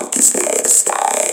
want to see the stars.